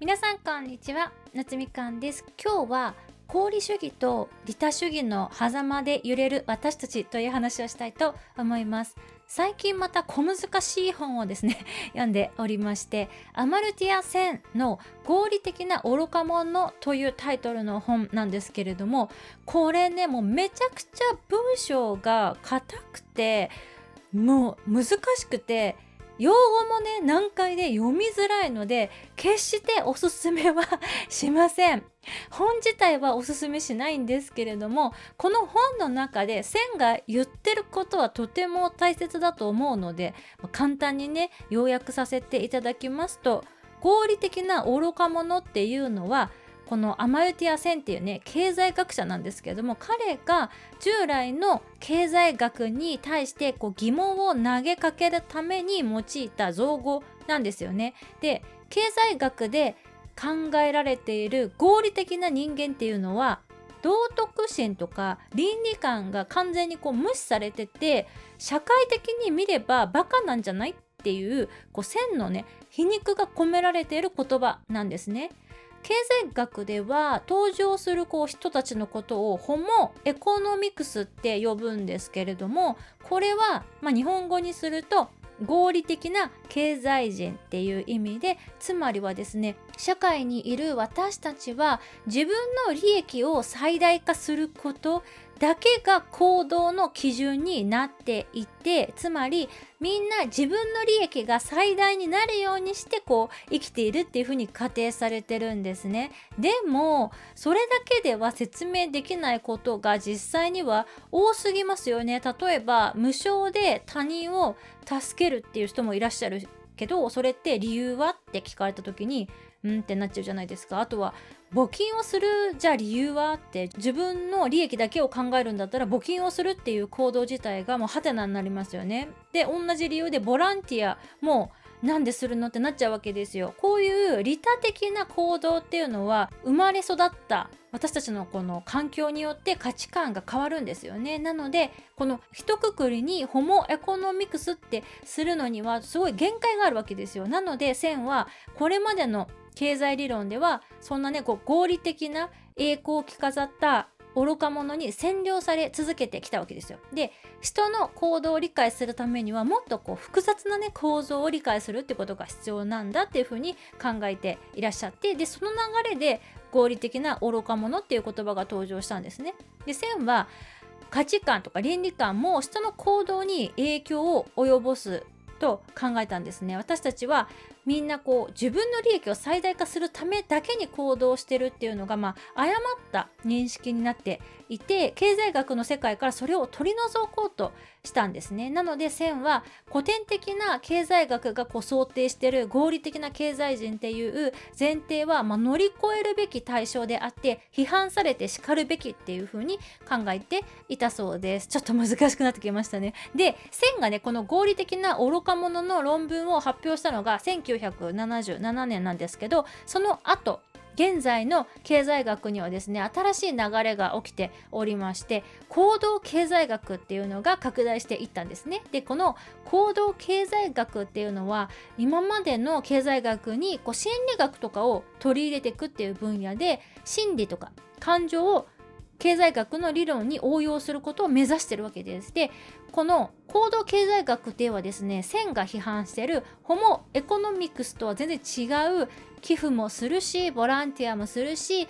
皆さんこんにちは。夏みかんです。今日は功利主義と利他主義の狭間で揺れる私たちという話をしたいと思います。最近また小難しい本をですね 読んでおりましてアマルティア・センの合理的な愚か者というタイトルの本なんですけれどもこれねもうめちゃくちゃ文章が硬くてもう難しくて用語もね難解で読みづらいので決しておすすめはしません。本自体はおすすめしないんですけれどもこの本の中で線が言ってることはとても大切だと思うので簡単にね要約させていただきますと合理的な愚か者っていうのはこのアマルティア・センっていうね経済学者なんですけれども彼が従来の経済学に対してこう疑問を投げかけるために用いた造語なんですよね。で経済学で考えられている合理的な人間っていうのは道徳心とか倫理観が完全にこう無視されてて社会的に見ればバカなんじゃないっていうこう線のね皮肉が込められている言葉なんですね。経済学では登場するこう人たちのことをホモエコノミクスって呼ぶんですけれどもこれは、まあ、日本語にすると合理的な経済人っていう意味でつまりはですね社会にいる私たちは自分の利益を最大化することだけが行動の基準になっていてつまりみんな自分の利益が最大になるようにしてこう生きているっていうふうに仮定されてるんですね。でもそれだけでは説明できないことが実際には多すぎますよね。例えば無償で他人を助けるっていう人もいらっしゃるけどそれって理由はって聞かれた時にうんってなっちゃうじゃないですか。あとは募金をするじゃあ理由はって自分の利益だけを考えるんだったら募金をするっていう行動自体がもうハテナになりますよね。で同じ理由でボランティアもなんでするのってなっちゃうわけですよ。こういう利他的な行動っていうのは生まれ育った私たちのこの環境によって価値観が変わるんですよね。なのでこの一括りにホモエコノミクスってするのにはすごい限界があるわけですよ。なので線はこれまでの経済理論ではそんなねこう合理的な栄光を着飾った愚か者に占領され続けてきたわけですよ。で人の行動を理解するためにはもっとこう複雑なね構造を理解するってことが必要なんだっていうふうに考えていらっしゃってでその流れで合理的な愚か者っていう言葉が登場したんですね。で線は価値観とか倫理観も人の行動に影響を及ぼすと考えたんですね私たちはみんなこう自分の利益を最大化するためだけに行動してるっていうのがまあ誤った認識になっていて経済学の世界からそれを取り除こうとしたんですね。なので線は古典的な経済学がこう想定してる合理的な経済人っていう前提はまあ乗り越えるべき対象であって批判されて叱るべきっていう風に考えていたそうです。ちょっと難しくなってきましたね。で線がねこの合理的な愚か者の論文を発表したのが1 9 1977年なんですけどその後現在の経済学にはですね新しい流れが起きておりまして行動経済学っていうのが拡大していったんですね。でこの行動経済学っていうのは今までの経済学にこう心理学とかを取り入れていくっていう分野で心理とか感情を経済学の理論に応用することを目指してるわけです。でこの行動経済学ではですね線が批判してるホモエコノミクスとは全然違う寄付もするしボランティアもするしで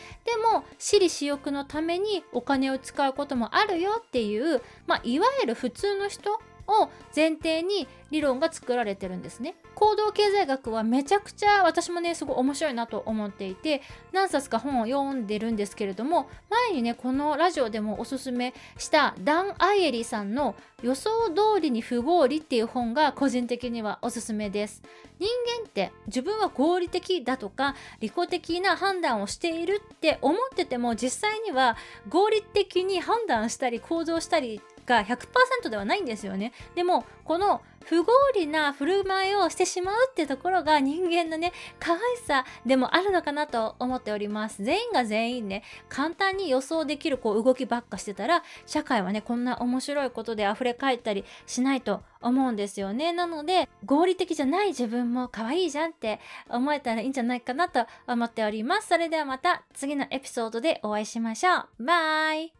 も私利私欲のためにお金を使うこともあるよっていう、まあ、いわゆる普通の人を前提に理論が作られてるんですね。行動経済学はめちゃくちゃ私もねすごい面白いなと思っていて何冊か本を読んでるんですけれども前にねこのラジオでもおすすめしたダン・アイエリさんの「予想通りに不合理」っていう本が個人的にはおすすめです。人間って自分は合理的だとか利己的な判断をしているって思ってても実際には合理的に判断したり行動したりが100%ではないんですよね。でもこの不合理な振る舞いをしてしまうってところが人間のね可愛さでもあるのかなと思っております。全員が全員ね簡単に予想できるこう動きばっかしてたら社会はねこんな面白いことで溢れ返ったりしないと思うんですよね。なので合理的じゃない自分も可愛いじゃんって思えたらいいんじゃないかなと思っております。それではまた次のエピソードでお会いしましょう。バイ。